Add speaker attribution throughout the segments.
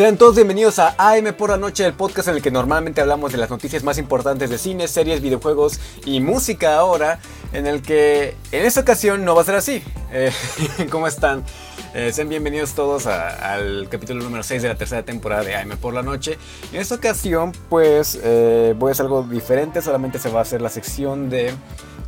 Speaker 1: Sean todos bienvenidos a AM por la noche, el podcast en el que normalmente hablamos de las noticias más importantes de cine, series, videojuegos y música ahora, en el que en esta ocasión no va a ser así. Eh, ¿Cómo están? Eh, sean bienvenidos todos al capítulo número 6 de la tercera temporada de AM por la noche. En esta ocasión pues eh, voy a hacer algo diferente, solamente se va a hacer la sección de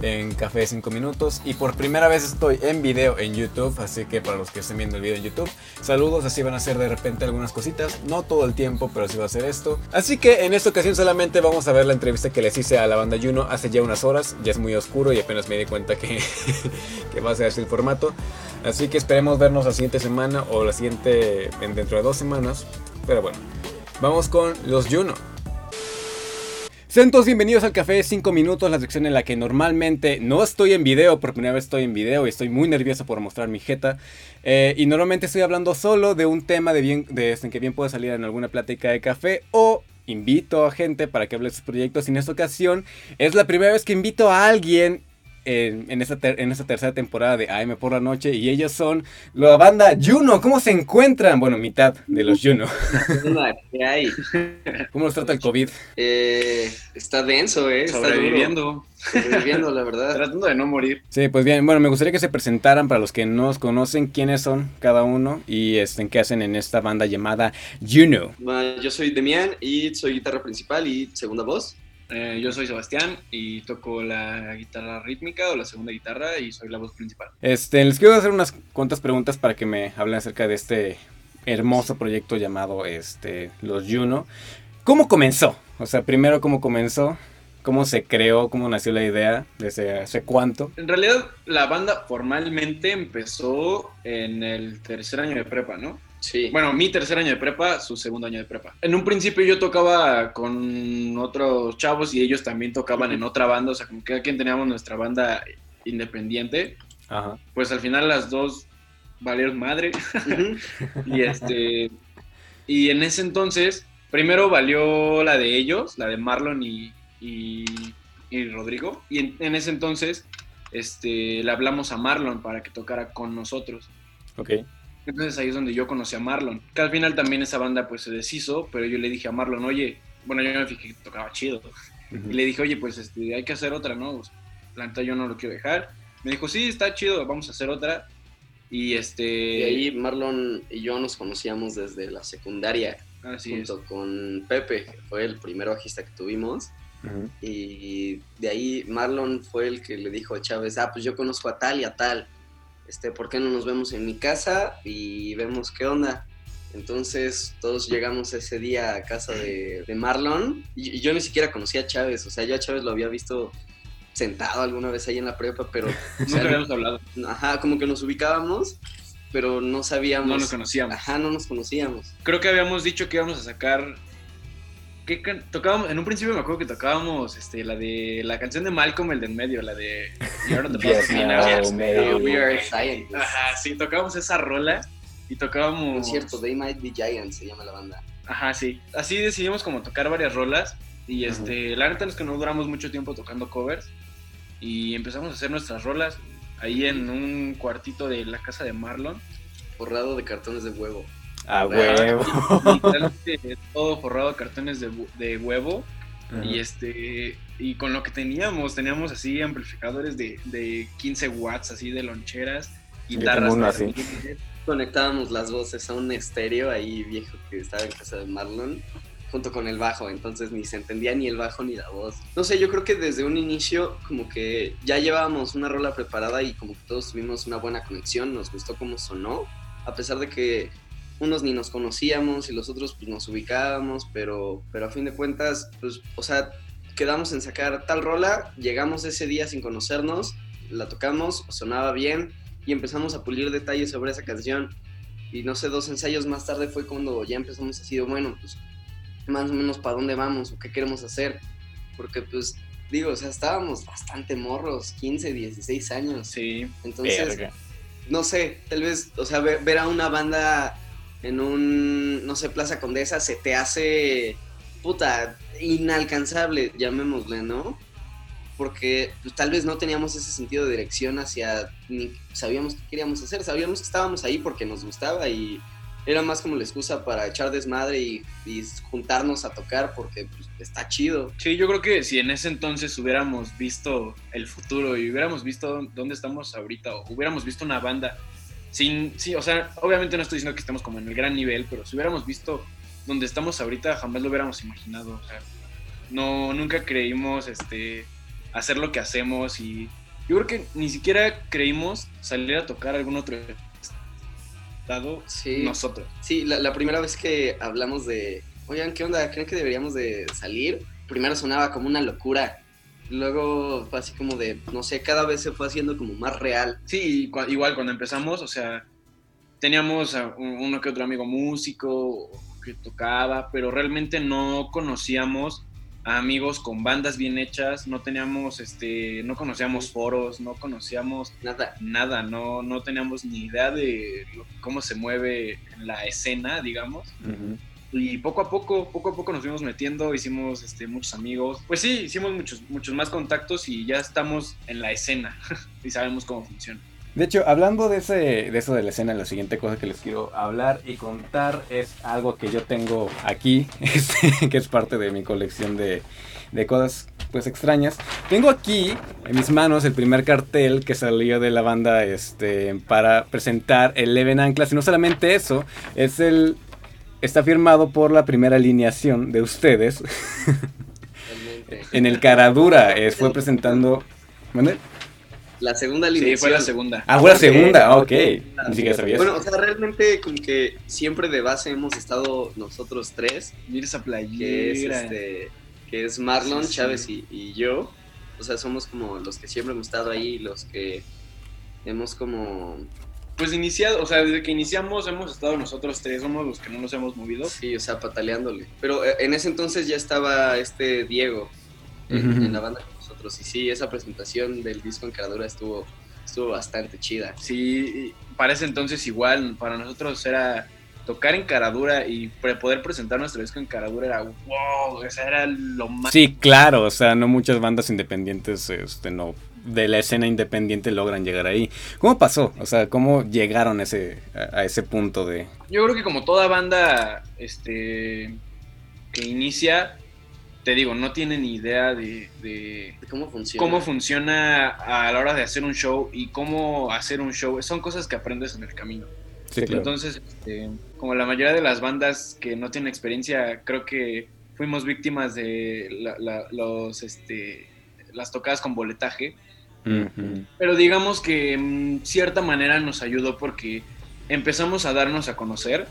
Speaker 1: en Café de 5 minutos y por primera vez estoy en video en YouTube, así que para los que estén viendo el video en YouTube, saludos, así van a ser de repente algunas cositas, no todo el tiempo, pero sí va a ser esto. Así que en esta ocasión solamente vamos a ver la entrevista que les hice a la banda Juno hace ya unas horas, ya es muy oscuro y apenas me di cuenta que, que va a ser así el formato. Así que esperemos vernos la siguiente semana o la siguiente dentro de dos semanas, pero bueno, vamos con los Juno. Sean bienvenidos al Café de 5 Minutos, la sección en la que normalmente no estoy en video, por primera vez estoy en video y estoy muy nervioso por mostrar mi jeta. Eh, y normalmente estoy hablando solo de un tema de, bien, de este, que bien puede salir en alguna plática de café o invito a gente para que hable de sus proyectos. Y en esta ocasión es la primera vez que invito a alguien en, esta en esta tercera temporada de AM por la noche y ellos son la banda Juno. ¿Cómo se encuentran? Bueno, mitad de los Juno.
Speaker 2: ¿Qué hay?
Speaker 1: ¿Cómo nos trata el COVID?
Speaker 2: Eh, está denso, ¿eh? Está
Speaker 3: sobreviviendo.
Speaker 2: Sobreviviendo, la verdad.
Speaker 3: Tratando de no morir.
Speaker 1: Sí, pues bien, bueno, me gustaría que se presentaran para los que no nos conocen quiénes son cada uno y este, qué hacen en esta banda llamada Juno.
Speaker 2: yo soy Demian y soy guitarra principal y segunda voz.
Speaker 3: Eh, yo soy Sebastián y toco la guitarra rítmica o la segunda guitarra y soy la voz principal.
Speaker 1: Este, les quiero hacer unas cuantas preguntas para que me hablen acerca de este hermoso proyecto llamado este, Los Juno. ¿Cómo comenzó? O sea, primero, ¿cómo comenzó? ¿Cómo se creó? ¿Cómo nació la idea? ¿Desde hace cuánto?
Speaker 3: En realidad, la banda formalmente empezó en el tercer año de prepa, ¿no?
Speaker 2: Sí.
Speaker 3: Bueno, mi tercer año de prepa, su segundo año de prepa. En un principio yo tocaba con otros chavos y ellos también tocaban en otra banda, o sea, como que cada quien teníamos nuestra banda independiente. Ajá. Pues al final las dos valieron madre. y este y en ese entonces, primero valió la de ellos, la de Marlon y, y, Rodrigo. Y en, en, ese entonces este, le hablamos a Marlon para que tocara con nosotros.
Speaker 1: Ok.
Speaker 3: Entonces ahí es donde yo conocí a Marlon. Que al final también esa banda pues se deshizo, pero yo le dije a Marlon, oye, bueno, yo me fijé que tocaba chido. Y le dije, oye, pues este, hay que hacer otra, ¿no? Pues, la neta yo no lo quiero dejar. Me dijo, sí, está chido, vamos a hacer otra. Y este...
Speaker 2: Y ahí Marlon y yo nos conocíamos desde la secundaria.
Speaker 3: Así
Speaker 2: junto con Pepe, que fue el primer bajista que tuvimos. Y de ahí Marlon fue el que le dijo a Chávez, ah, pues yo conozco a tal y a tal este, ¿por qué no nos vemos en mi casa y vemos qué onda? Entonces todos llegamos ese día a casa de, Marlon y, yo ni siquiera conocía a Chávez, o sea, yo a Chávez lo había visto sentado alguna vez ahí en la prepa, pero...
Speaker 3: no habíamos hablado.
Speaker 2: Ajá, como que nos ubicábamos, pero no sabíamos...
Speaker 3: No nos conocíamos.
Speaker 2: Ajá, no nos conocíamos.
Speaker 3: Creo que habíamos dicho que íbamos a sacar ¿Qué tocábamos, en un principio me acuerdo que tocábamos este, la de la canción de Malcolm, el de en medio, la de
Speaker 2: You're on the yes, We are scientists.
Speaker 3: Ajá, sí, tocábamos esa rola y tocábamos.
Speaker 2: Es cierto, They Might Be Giants se llama la banda.
Speaker 3: Ajá, sí. Así decidimos como tocar varias rolas y este, la neta es que no duramos mucho tiempo tocando covers y empezamos a hacer nuestras rolas ahí en un cuartito de la casa de Marlon.
Speaker 2: Forrado de cartones de huevo.
Speaker 1: A huevo.
Speaker 3: todo forrado de cartones de, huevo. Y este y con lo que teníamos, teníamos así amplificadores de, de 15 watts, así de loncheras, guitarras.
Speaker 1: Así.
Speaker 2: Conectábamos las voces a un estéreo ahí viejo que estaba en casa de Marlon, junto con el bajo, entonces ni se entendía ni el bajo ni la voz. No sé, yo creo que desde un inicio como que ya llevábamos una rola preparada y como que todos tuvimos una buena conexión, nos gustó cómo sonó, a pesar de que unos ni nos conocíamos y los otros pues nos ubicábamos, pero, pero a fin de cuentas, pues, o sea, quedamos en sacar tal rola, llegamos ese día sin conocernos, la tocamos, sonaba bien y empezamos a pulir detalles sobre esa canción. Y no sé, dos ensayos más tarde fue cuando ya empezamos así bueno, pues más o menos para dónde vamos o qué queremos hacer. Porque pues digo, o sea, estábamos bastante morros, 15, 16 años.
Speaker 3: Sí.
Speaker 2: Entonces, no sé, tal vez, o sea, ver a una banda en un, no sé, Plaza Condesa, se te hace, puta, inalcanzable, llamémosle, ¿no? Porque pues, tal vez no teníamos ese sentido de dirección hacia, ni sabíamos qué queríamos hacer, sabíamos que estábamos ahí porque nos gustaba y, era más como la excusa para echar desmadre y, juntarnos a tocar porque pues, está chido.
Speaker 3: Sí, yo creo que si en ese entonces hubiéramos visto el futuro y hubiéramos visto dónde estamos ahorita o hubiéramos visto una banda sin, sí, o sea, obviamente no estoy diciendo que estemos como en el gran nivel, pero si hubiéramos visto donde estamos ahorita, jamás lo hubiéramos imaginado. O sea, no, nunca creímos este, hacer lo que hacemos y yo creo que ni siquiera creímos salir a tocar algún otro estado
Speaker 2: sí,
Speaker 3: nosotros.
Speaker 2: Sí, la, primera vez que hablamos de, oigan, ¿qué onda? ¿Creen que deberíamos de salir? Primero sonaba como una locura. Luego fue así como de, no sé, cada vez se fue haciendo como más real.
Speaker 3: Sí, igual cuando empezamos, o sea, teníamos a uno que otro amigo músico que tocaba, pero realmente no conocíamos a amigos con bandas bien hechas, no teníamos, este, no conocíamos foros, no conocíamos
Speaker 2: nada,
Speaker 3: nada, no, no teníamos ni idea de cómo se mueve la escena, digamos. Y poco a poco, poco a poco nos fuimos metiendo, hicimos este, muchos amigos. Pues sí, hicimos muchos, muchos más contactos y ya estamos en la escena y sabemos cómo funciona.
Speaker 1: De hecho, hablando de, ese, de eso de la escena, la siguiente cosa que les quiero hablar y contar es algo que yo tengo aquí, este, que es parte de mi colección de, cosas pues extrañas. Tengo aquí en mis manos el primer cartel que salió de la banda este, para presentar el Leven Anclas. Y no solamente eso, es el. Está firmado por la primera alineación de ustedes. en el Caradura. fue presentando.
Speaker 2: La segunda línea.
Speaker 3: Sí, fue la segunda.
Speaker 1: Ah, fue la segunda, ok. Ni siquiera sabía
Speaker 2: Bueno, o sea, realmente como que siempre de base hemos estado nosotros tres.
Speaker 3: Mira esa playera.
Speaker 2: Que es, este, que es Marlon, Chávez y, yo. O sea, somos como los que siempre hemos estado ahí, los que hemos como...
Speaker 3: Pues iniciado, o sea, desde que iniciamos hemos estado nosotros tres, somos los que no nos hemos movido.
Speaker 2: Sí, o sea, pataleándole. Pero eh, en ese entonces ya estaba este Diego en la banda y sí, esa presentación del disco en Caradura estuvo, estuvo bastante chida.
Speaker 3: Sí, para ese entonces igual, para nosotros era tocar en Caradura y poder presentar nuestro disco en Caradura era wow, o sea, era lo más...
Speaker 1: Sí, claro, o sea, no muchas bandas independientes, este, no, de la escena independiente logran llegar ahí. ¿Cómo pasó? O sea, ¿cómo llegaron a ese, a ese punto de...?
Speaker 3: Yo creo que como toda banda, este, que inicia, te digo, no tiene ni idea de,
Speaker 2: cómo funciona.
Speaker 3: cómo funciona a la hora de hacer un show y cómo hacer un show. Son cosas que aprendes en el camino. Entonces, este, como la mayoría de las bandas que no tienen experiencia, creo que fuimos víctimas de los, este, las tocadas con boletaje. Pero digamos que en cierta manera nos ayudó porque empezamos a darnos a conocer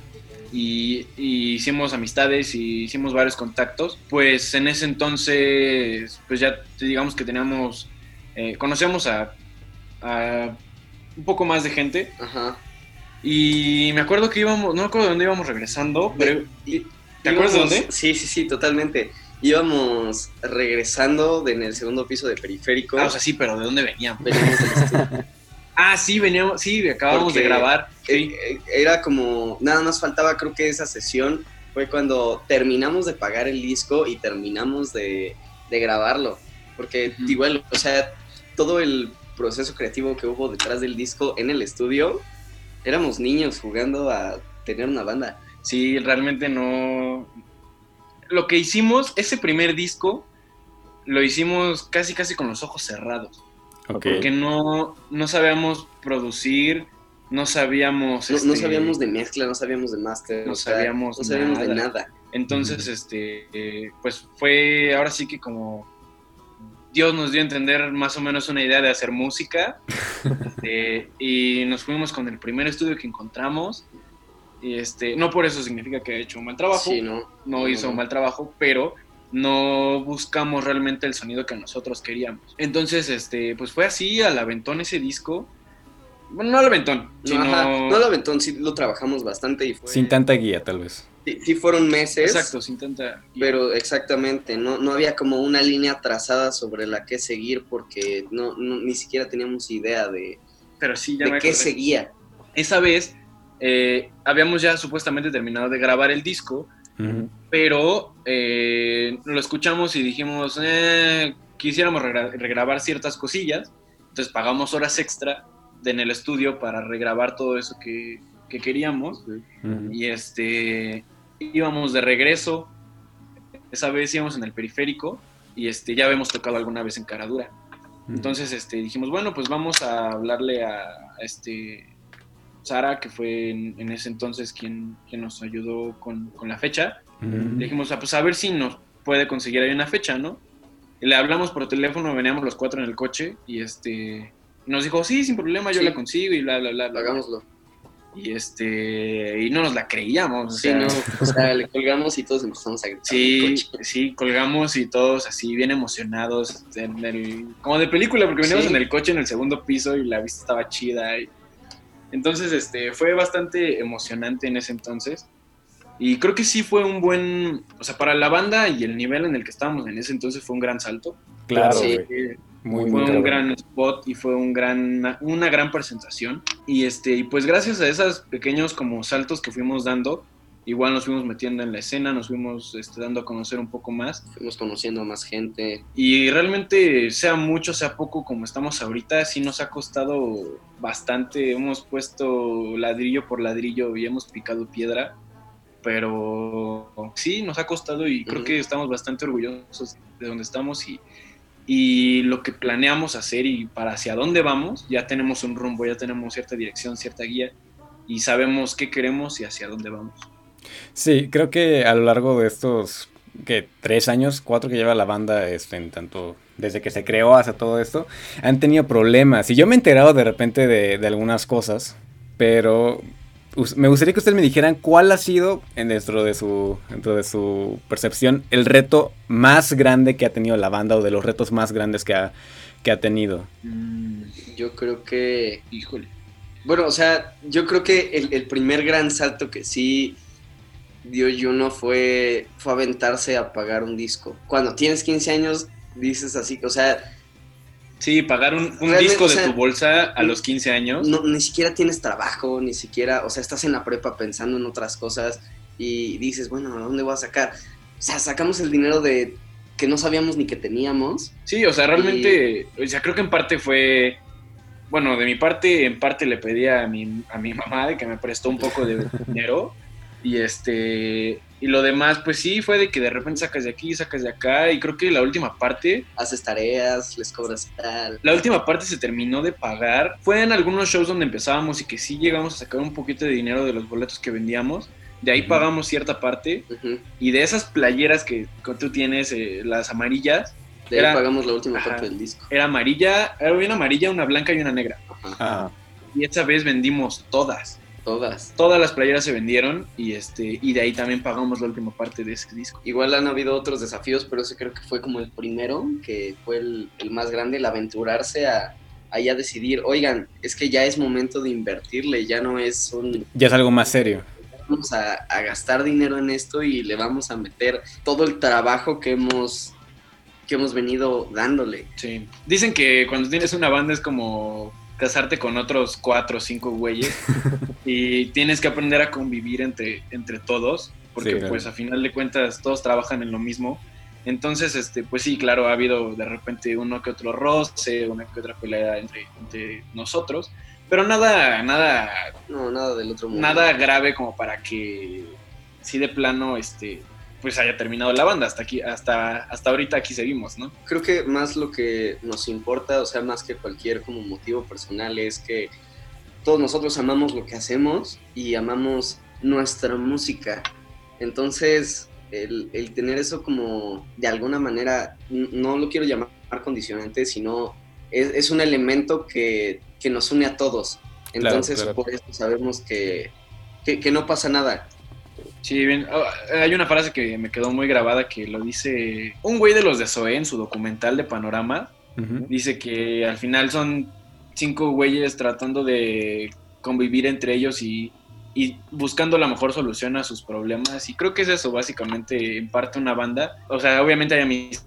Speaker 3: y, hicimos amistades y hicimos varios contactos, pues en ese entonces, pues ya digamos que teníamos, eh, conocíamos a, un poco más de gente. Ajá. Y me acuerdo que íbamos, no me acuerdo de dónde íbamos regresando, pero... ¿Te acuerdas de dónde?
Speaker 2: Sí, sí, sí, totalmente. Íbamos regresando en el segundo piso de periférico.
Speaker 3: Ah, o sea, sí, pero ¿de dónde veníamos? Veníamos del Ah, sí, veníamos, sí, acabamos de grabar.
Speaker 2: Eh, era como, nada más faltaba, creo que esa sesión fue cuando terminamos de pagar el disco y terminamos de, grabarlo. Porque igual, o sea, todo el proceso creativo que hubo detrás del disco en el estudio, éramos niños jugando a tener una banda.
Speaker 3: Sí, realmente no. Lo que hicimos, ese primer disco, lo hicimos casi casi con los ojos cerrados. Porque no, no sabíamos producir, no sabíamos...
Speaker 2: No, este, sabíamos de mezcla, no sabíamos de máster,
Speaker 3: no sabíamos,
Speaker 2: no sabíamos de nada.
Speaker 3: Entonces, este, pues fue ahora sí que como Dios nos dio a entender más o menos una idea de hacer música este, y nos fuimos con el primer estudio que encontramos. Y este, no por eso significa que ha hecho un mal trabajo,
Speaker 2: no,
Speaker 3: no, hizo un mal trabajo, pero no buscamos realmente el sonido que nosotros queríamos. Entonces, este, pues fue así, al aventón ese disco. Bueno, no al aventón,
Speaker 2: sino... no al aventón, sí lo trabajamos bastante y fue...
Speaker 1: Sin tanta guía, tal vez.
Speaker 2: Sí, fueron meses.
Speaker 3: Exacto, sin tanta
Speaker 2: guía. Pero exactamente, no, no había como una línea trazada sobre la que seguir porque no, ni siquiera teníamos idea de,
Speaker 3: pero sí, ya
Speaker 2: de qué seguía.
Speaker 3: Esa vez eh, habíamos ya supuestamente terminado de grabar el disco, pero eh, lo escuchamos y dijimos, eh, quisiéramos regrabar ciertas cosillas, entonces pagamos horas extra en el estudio para regrabar todo eso que, que queríamos. Y este íbamos de regreso. Esa vez íbamos en el periférico y este ya habíamos tocado alguna vez en Caradura. Entonces este, dijimos, bueno, pues vamos a hablarle a, este Sara, que fue en, ese entonces quien, quien nos ayudó con, la fecha. Le dijimos, ah, pues a ver si nos puede conseguir ahí una fecha, ¿no? le hablamos por teléfono, veníamos los cuatro en el coche y este nos dijo, sí, sin problema, yo la consigo y bla, bla, bla.
Speaker 2: Hagámoslo.
Speaker 3: Y este, y no nos la creíamos.
Speaker 2: sí, no, o sea, le colgamos y todos empezamos a gritar.
Speaker 3: Sí, sí, colgamos y todos así bien emocionados, como de película, porque veníamos en el coche en el segundo piso y la vista estaba chida. Entonces, este, fue bastante emocionante en ese entonces. Y creo que sí fue un buen, o sea, para la banda y el nivel en el que estábamos en ese entonces fue un gran salto.
Speaker 1: Claro,
Speaker 3: sí. Muy, fue un gran spot y fue un gran, una gran presentación. Y, este, y pues gracias a esos pequeños como saltos que fuimos dando, igual nos fuimos metiendo en la escena, nos fuimos este, dando a conocer un poco más.
Speaker 2: Fuimos conociendo a más gente.
Speaker 3: Y realmente, sea mucho, sea poco, como estamos ahorita, sí nos ha costado bastante. Hemos puesto ladrillo por ladrillo y hemos picado piedra pero sí, nos ha costado y creo que estamos bastante orgullosos de donde estamos y, y lo que planeamos hacer y para hacia dónde vamos, ya tenemos un rumbo, ya tenemos cierta dirección, cierta guía y sabemos qué queremos y hacia dónde vamos.
Speaker 1: Sí, creo que a lo largo de estos que tres años, cuatro que lleva la banda, este, en tanto desde que se creó hasta todo esto, han tenido problemas. Y yo me he enterado de repente de, de algunas cosas, pero me gustaría que ustedes me dijeran cuál ha sido, dentro de su, dentro de su percepción, el reto más grande que ha tenido la banda o de los retos más grandes que ha, que ha tenido.
Speaker 2: Mm, yo creo que, híjole. Bueno, o sea, yo creo que el, primer gran salto que sí dio Juno fue, fue aventarse a pagar un disco. Cuando tienes 15 años, dices así, o sea,
Speaker 3: Sí, pagar un, disco de tu bolsa a los 15 años.
Speaker 2: No, ni siquiera tienes trabajo, ni siquiera, o sea, estás en la prepa pensando en otras cosas y dices, bueno, ¿a dónde voy a sacar? O sea, sacamos el dinero de que no sabíamos ni que teníamos.
Speaker 3: Sí, o sea, realmente, o sea, creo que en parte fue, bueno, de mi parte, en parte le pedí a mi, a mi mamá de que me prestó un poco de dinero y este, y lo demás, pues sí, fue de que de repente sacas de aquí, sacas de acá. Y creo que la última parte.
Speaker 2: Haces tareas, les cobras tal.
Speaker 3: La última parte se terminó de pagar. Fue en algunos shows donde empezábamos y que sí llegamos a sacar un poquito de dinero de los boletos que vendíamos. De ahí pagamos cierta parte. Y de esas playeras que, tú tienes, eh, las amarillas.
Speaker 2: De ahí pagamos la última parte del disco.
Speaker 3: Era amarilla, era una amarilla, una blanca y una negra. Y esa vez vendimos todas.
Speaker 2: Todas.
Speaker 3: Todas las playeras se vendieron y este y de ahí también pagamos la última parte de ese disco.
Speaker 2: Igual han habido otros desafíos, pero ese creo que fue como el primero, que fue el, más grande, el aventurarse a, a decidir, oigan, es que ya es momento de invertirle, ya no es un...
Speaker 1: Ya es algo más serio.
Speaker 2: Vamos a, a gastar dinero en esto y le vamos a meter todo el trabajo que hemos que hemos venido dándole.
Speaker 3: Sí. Dicen que cuando tienes una banda es como casarte con otros cuatro o cinco güeyes y tienes que aprender a convivir entre, entre todos, porque pues a final de cuentas todos trabajan en lo mismo. Entonces, este, pues sí, claro, ha habido de repente uno que otro roce, una que otra pelea entre, entre nosotros, pero nada, nada,
Speaker 2: no, nada del otro mundo.
Speaker 3: Nada grave como para que sí de plano, este, pues haya terminado la banda. Hasta aquí, hasta, hasta ahorita aquí seguimos, ¿no?
Speaker 2: Creo que más lo que nos importa, o sea, más que cualquier como motivo personal, es que todos nosotros amamos lo que hacemos y amamos nuestra música. Entonces, el, tener eso como de alguna manera, no lo quiero llamar condicionante, sino es, un elemento que, nos une a todos. Entonces, por eso sabemos que, que no pasa nada
Speaker 3: Sí, bien. Oh, hay una frase que me quedó muy grabada que lo dice un güey de los de Zoe en su documental de Panorama. Dice que al final son cinco güeyes tratando de convivir entre ellos y, buscando la mejor solución a sus problemas. Y creo que es eso, básicamente, en parte una banda. O sea, obviamente hay amistad,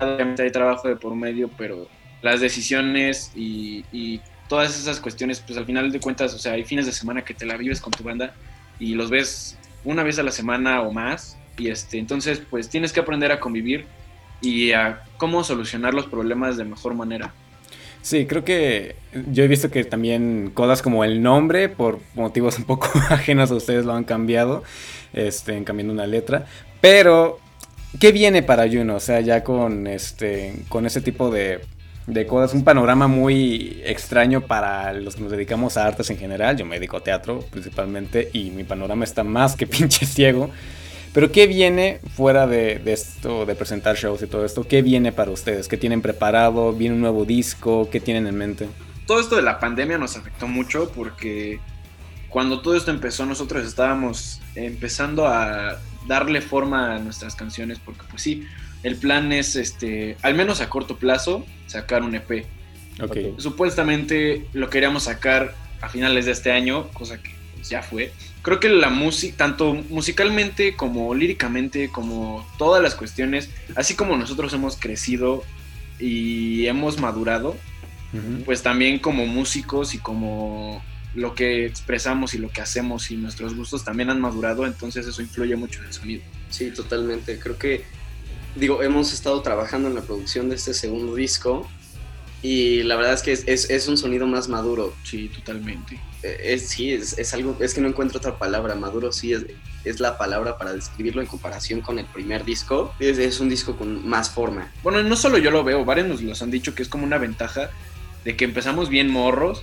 Speaker 3: obviamente hay trabajo de por medio, pero las decisiones y, y todas esas cuestiones, pues al final de cuentas, o sea, hay fines de semana que te la vives con tu banda y los ves una vez a la semana o más. Y este, entonces, pues tienes que aprender a convivir y a cómo solucionar los problemas de mejor manera.
Speaker 1: Sí, creo que yo he visto que también cosas como el nombre, por motivos un poco ajenos a ustedes, lo han cambiado, este, cambiando una letra. Pero, ¿qué viene para Juno? O sea, ya con, este, con ese tipo de, de cosas, un panorama muy extraño para los que nos dedicamos a artes en general. Yo me dedico a teatro principalmente y mi panorama está más que pinche ciego. Pero ¿qué viene fuera de, esto, de presentar shows y todo esto? ¿Qué viene para ustedes? ¿Qué tienen preparado? ¿Viene un nuevo disco? ¿Qué tienen en mente?
Speaker 3: Todo esto de la pandemia nos afectó mucho porque cuando todo esto empezó nosotros estábamos empezando a darle forma a nuestras canciones porque pues sí, el plan es, este, al menos a corto plazo, sacar un EP. Okay. Supuestamente lo queríamos sacar a finales de este año, cosa que pues, ya fue creo que la música, tanto musicalmente como líricamente, como todas las cuestiones, así como nosotros hemos crecido y hemos madurado, pues también como músicos y como lo que expresamos y lo que hacemos y nuestros gustos también han madurado, entonces eso influye mucho en el sonido.
Speaker 2: Sí, totalmente. Creo que, digo, hemos estado trabajando en la producción de este segundo disco y la verdad es que es, es un sonido más maduro.
Speaker 3: Sí, totalmente.
Speaker 2: Eh, es, sí, es, algo, es que no encuentro otra palabra. Maduro sí es, es la palabra para describirlo en comparación con el primer disco. Es, es, un disco con más forma.
Speaker 3: Bueno, no solo yo lo veo, varios nos los han dicho que es como una ventaja de que empezamos bien morros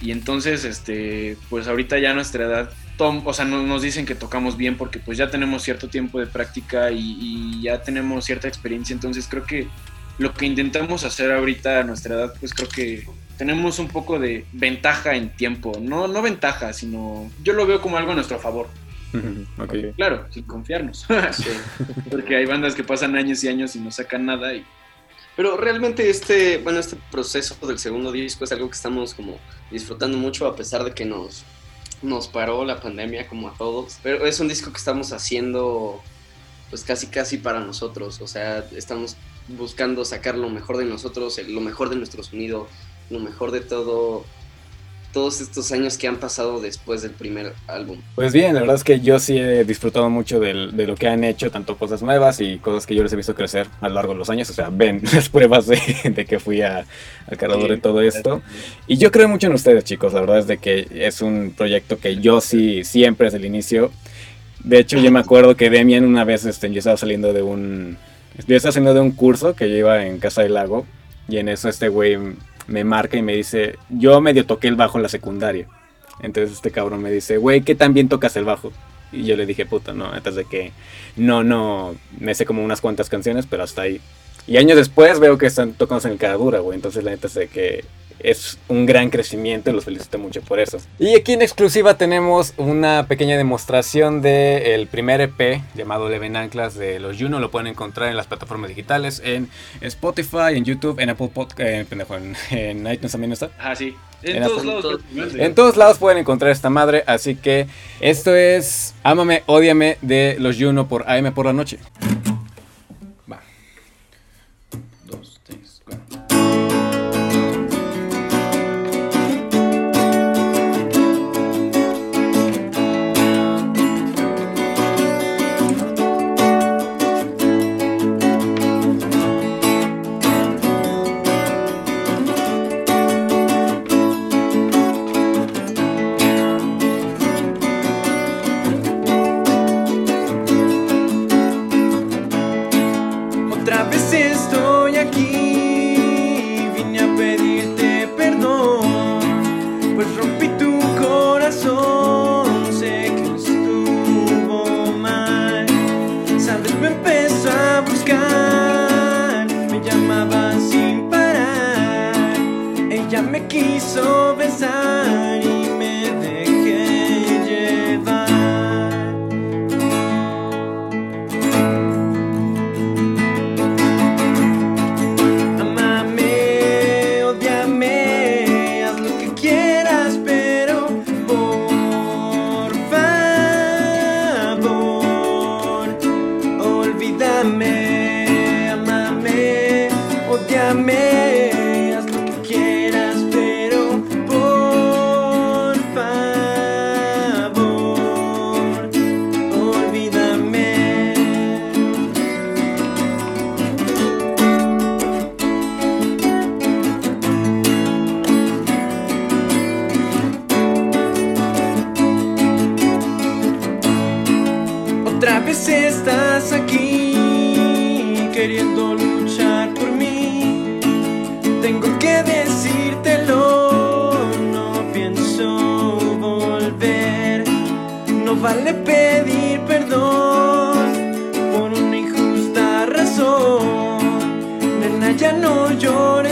Speaker 3: y entonces, este, pues ahorita ya a nuestra edad, tom, o sea, nos dicen que tocamos bien porque pues ya tenemos cierto tiempo de práctica y, y ya tenemos cierta experiencia. Entonces creo que lo que intentamos hacer ahorita a nuestra edad, pues creo que tenemos un poco de ventaja en tiempo. No, no ventaja, sino yo lo veo como algo a nuestro favor.
Speaker 1: okay.
Speaker 3: Claro, sin confiarnos. Porque hay bandas que pasan años y años y no sacan nada. Y...
Speaker 2: Pero realmente este, bueno, este proceso del segundo disco es algo que estamos como disfrutando mucho a pesar de que nos, nos paró la pandemia como a todos. Pero es un disco que estamos haciendo pues casi casi para nosotros. O sea, estamos buscando sacar lo mejor de nosotros, lo mejor de nuestro sonido, lo mejor de todo todos estos años que han pasado después del primer álbum.
Speaker 1: Pues bien, la verdad es que yo sí he disfrutado mucho de, lo que han hecho, tanto cosas nuevas y cosas que yo les he visto crecer a lo largo de los años. O sea, ven las pruebas de, que fui al cargador de todo esto. Y yo creo mucho en ustedes, chicos. La verdad es de que es un proyecto que yo sí, siempre desde el inicio. De hecho, yo me acuerdo que Demian una vez este, yo estaba saliendo de un, yo estaba haciendo de un curso que yo iba en Casa del Lago y en eso este güey me marca y me dice, yo medio toqué el bajo en la secundaria. Entonces este cabrón me dice, güey, ¿qué tan bien tocas el bajo? Y yo le dije, puta, no, antes de que no, no, me sé como unas cuantas canciones, pero hasta ahí. Y años después veo que están tocando en el caradura, güey. Entonces la neta es de que es un gran crecimiento y los felicito mucho por eso. Y aquí en exclusiva tenemos una pequeña demostración del primer EP llamado Leven Anclas de los Juno. Lo pueden encontrar en las plataformas digitales, en Spotify, en YouTube, en Apple Podcast, eh, en, en, iTunes también está.
Speaker 3: Ah, sí. En, todos lados.
Speaker 1: En todos lados pueden encontrar esta madre. Así que esto es Ámame, Ódiame de los Juno por AM por la noche.
Speaker 4: Vale pedir perdón por una injusta razón. Nena, ya no llores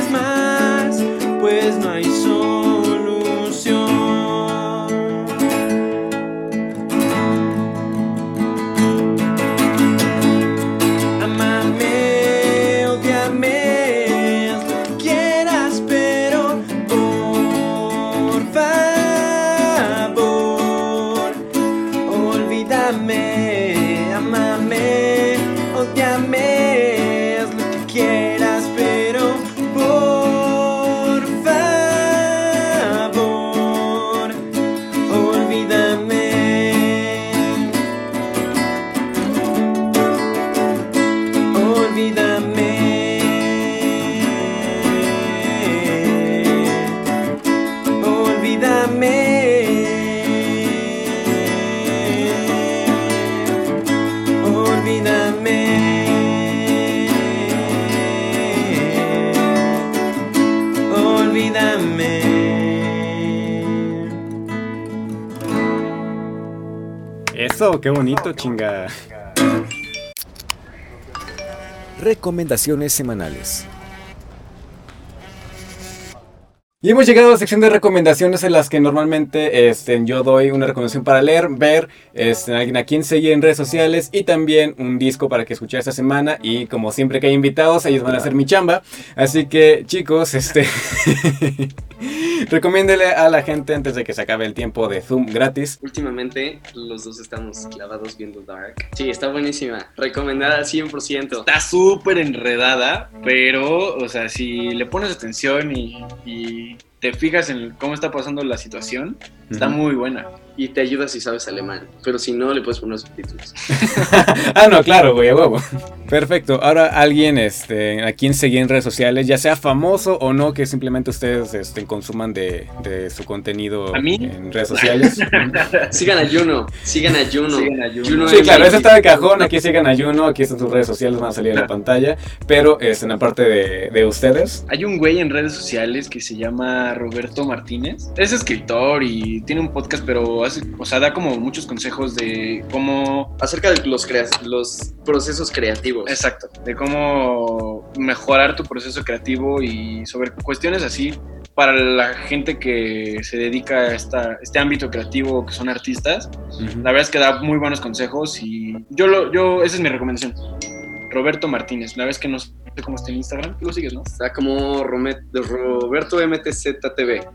Speaker 1: qué bonito, chinga. Recomendaciones semanales. Y hemos llegado a la sección de recomendaciones en las que normalmente este, yo doy una recomendación para leer, ver, este, alguien a quien seguir en redes sociales y también un disco para que escuchar esta semana. Y como siempre que hay invitados, ellos van a hacer mi chamba. Así que chicos, este... Recomiéndele a la gente antes de que se acabe el tiempo de Zoom gratis.
Speaker 2: Últimamente los dos estamos clavados viendo Dark. Sí, está buenísima. Recomendada al 100%.
Speaker 3: Está súper enredada, pero, o sea, si le pones atención y, te fijas en cómo está pasando la situación, está muy buena
Speaker 2: y te ayuda si sabes alemán. Pero si no, le puedes poner subtítulos.
Speaker 1: ah, no, claro, güey, a huevo. Perfecto. Ahora alguien este, a quien seguir en redes sociales, ya sea famoso o no, que simplemente ustedes este, consuman de, su contenido en redes sociales.
Speaker 2: sigan a Juno, sigan a Juno. Sigan a
Speaker 1: Juno. sí, claro, eso está de cajón. Aquí sigan a Juno, aquí están sus redes sociales, van a salir en la pantalla. Pero es en la parte de, de ustedes.
Speaker 3: Hay un güey en redes sociales que se llama Roberto Martínez. Es escritor y tiene un podcast, pero o sea, da como muchos consejos de cómo...
Speaker 2: Acerca de los, los procesos creativos.
Speaker 3: Exacto, de cómo mejorar tu proceso creativo y sobre cuestiones así para la gente que se dedica a esta, este ámbito creativo, que son artistas. La verdad es que da muy buenos consejos y yo, lo, yo esa es mi recomendación. Roberto Martínez, la es que no sé cómo está en Instagram, lo sigues, ¿no?
Speaker 2: Está como Roberto MTZTV.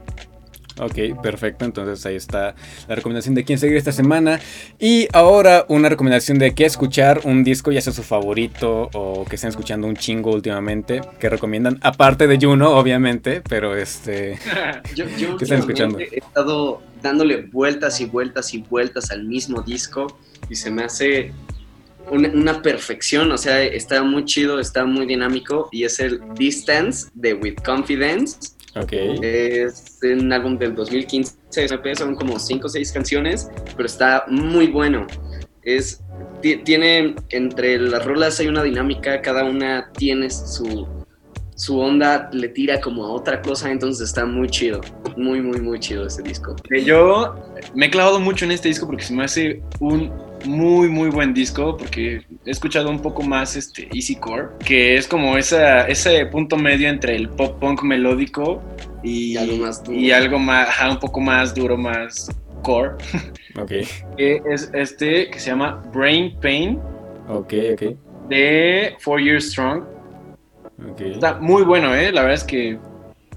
Speaker 1: Ok, perfecto. Entonces ahí está la recomendación de quién seguir esta semana. Y ahora una recomendación de qué escuchar, un disco, ya sea su favorito o que estén escuchando un chingo últimamente, que recomiendan, aparte de Juno, obviamente, pero este...
Speaker 2: yo, ¿Qué están escuchando? He estado dándole vueltas y vueltas y vueltas al mismo disco y se me hace una, una, perfección, o sea, está muy chido, está muy dinámico y es el Distance de With Confidence. Es un álbum del 2015, son como 5 o 6 canciones, pero está muy bueno. Es, tiene, entre las rolas hay una dinámica, cada una tiene su, su onda, le tira como a otra cosa, entonces está muy chido. Muy, muy, muy chido ese disco.
Speaker 3: Yo me he clavado mucho en este disco porque se me hace un muy, muy buen disco porque he escuchado un poco más este easy core, que es como esa, ese punto medio entre el pop punk melódico y, algo más y algo más, un poco más duro, más core.
Speaker 1: Ok.
Speaker 3: es este que se llama Brain Pain.
Speaker 1: Ok, ok.
Speaker 3: De Four Years Strong. Okay. Está muy bueno, ¿eh? La verdad es que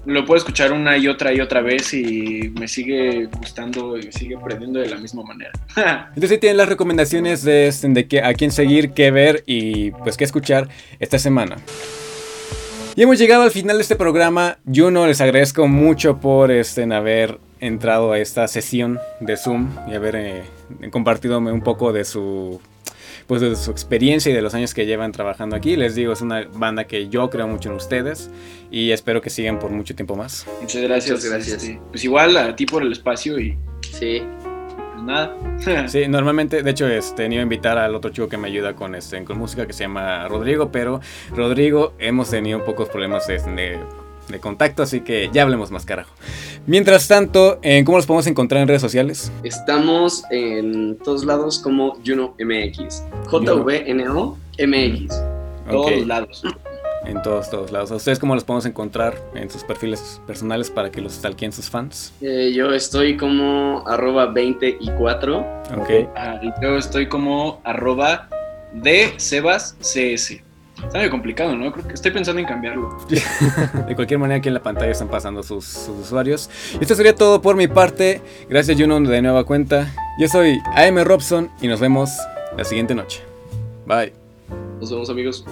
Speaker 3: lo puedo escuchar una y otra y otra vez y me sigue gustando y sigue aprendiendo de la misma manera.
Speaker 1: Entonces tienen las recomendaciones de, de que, a quién seguir, qué ver y pues qué escuchar esta semana. Y hemos llegado al final de este programa. Juno, les agradezco mucho por este, haber entrado a esta sesión de Zoom y haber eh, compartido un poco de su pues de su experiencia y de los años que llevan trabajando aquí. Les digo, es una banda que yo creo mucho en ustedes y espero que sigan por mucho tiempo más.
Speaker 3: Muchas gracias. gracias. Este, pues igual a ti por el espacio y
Speaker 2: sí.
Speaker 3: nada.
Speaker 1: sí, normalmente, de hecho, este, iba a invitar al otro chico que me ayuda con, este, con música que se llama Rodrigo, pero Rodrigo hemos tenido pocos problemas de, de contacto, así que ya hablemos más carajo. Mientras tanto, ¿cómo los podemos encontrar en redes sociales?
Speaker 2: Estamos en todos lados como Juno MX. J-V-N-O MX.
Speaker 3: Todos lados.
Speaker 1: En todos, todos lados. ¿A ustedes cómo los podemos encontrar en sus perfiles personales para que los stalkeen sus fans?
Speaker 2: Eh, yo estoy como arroba 20 y 4.
Speaker 1: Ok.
Speaker 3: Ah, y yo estoy como arroba de Sebas CS. Está medio complicado, ¿no? Creo que estoy pensando en cambiarlo.
Speaker 1: de cualquier manera, aquí en la pantalla están pasando sus, usuarios. Y esto sería todo por mi parte. Gracias, Juno, de nueva cuenta. Yo soy AM Robson y nos vemos la siguiente noche. Bye.
Speaker 2: Nos vemos, amigos.